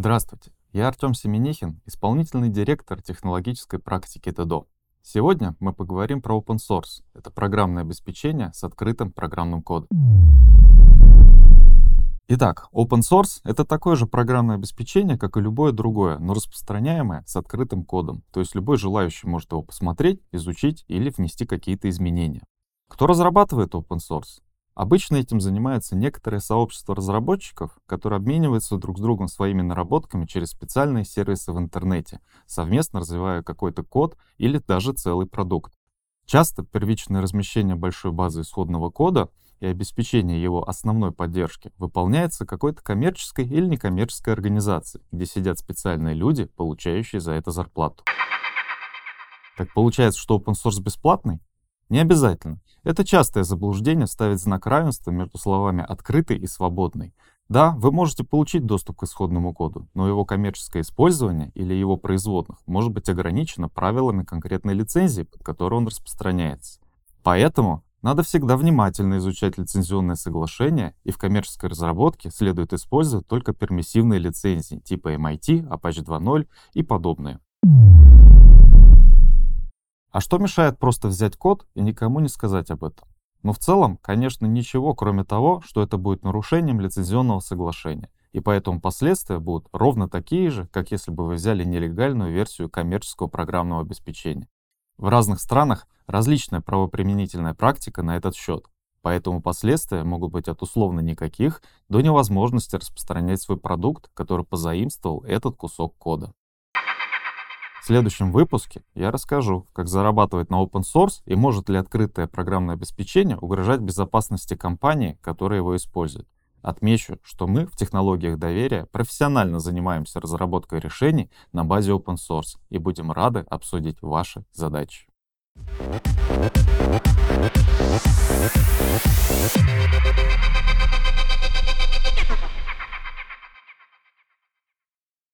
Здравствуйте, я Артем Семенихин, исполнительный директор технологической практики ТДО. Сегодня мы поговорим про open source. Это программное обеспечение с открытым программным кодом. Итак, open source — это такое же программное обеспечение, как и любое другое, но распространяемое с открытым кодом. То есть любой желающий может его посмотреть, изучить или внести какие-то изменения. Кто разрабатывает open source? Обычно этим занимаются некоторые сообщества разработчиков, которые обмениваются друг с другом своими наработками через специальные сервисы в интернете, совместно развивая какой-то код или даже целый продукт. Часто первичное размещение большой базы исходного кода и обеспечение его основной поддержки выполняется какой-то коммерческой или некоммерческой организацией, где сидят специальные люди, получающие за это зарплату. Так получается, что open source бесплатный? Не обязательно. Это частое заблуждение ставить знак равенства между словами «открытый» и «свободный». Да, вы можете получить доступ к исходному коду, но его коммерческое использование или его производных может быть ограничено правилами конкретной лицензии, под которой он распространяется. Поэтому надо всегда внимательно изучать лицензионное соглашение, и в коммерческой разработке следует использовать только пермиссивные лицензии типа MIT, Apache 2.0 и подобные. А что мешает просто взять код и никому не сказать об этом? Но в целом, конечно, ничего, кроме того, что это будет нарушением лицензионного соглашения. И поэтому последствия будут ровно такие же, как если бы вы взяли нелегальную версию коммерческого программного обеспечения. В разных странах различная правоприменительная практика на этот счет, поэтому последствия могут быть от условно никаких до невозможности распространять свой продукт, который позаимствовал этот кусок кода. В следующем выпуске я расскажу, как зарабатывать на open source и может ли открытое программное обеспечение угрожать безопасности компании, которая его использует. Отмечу, что мы в технологиях доверия профессионально занимаемся разработкой решений на базе open source и будем рады обсудить ваши задачи.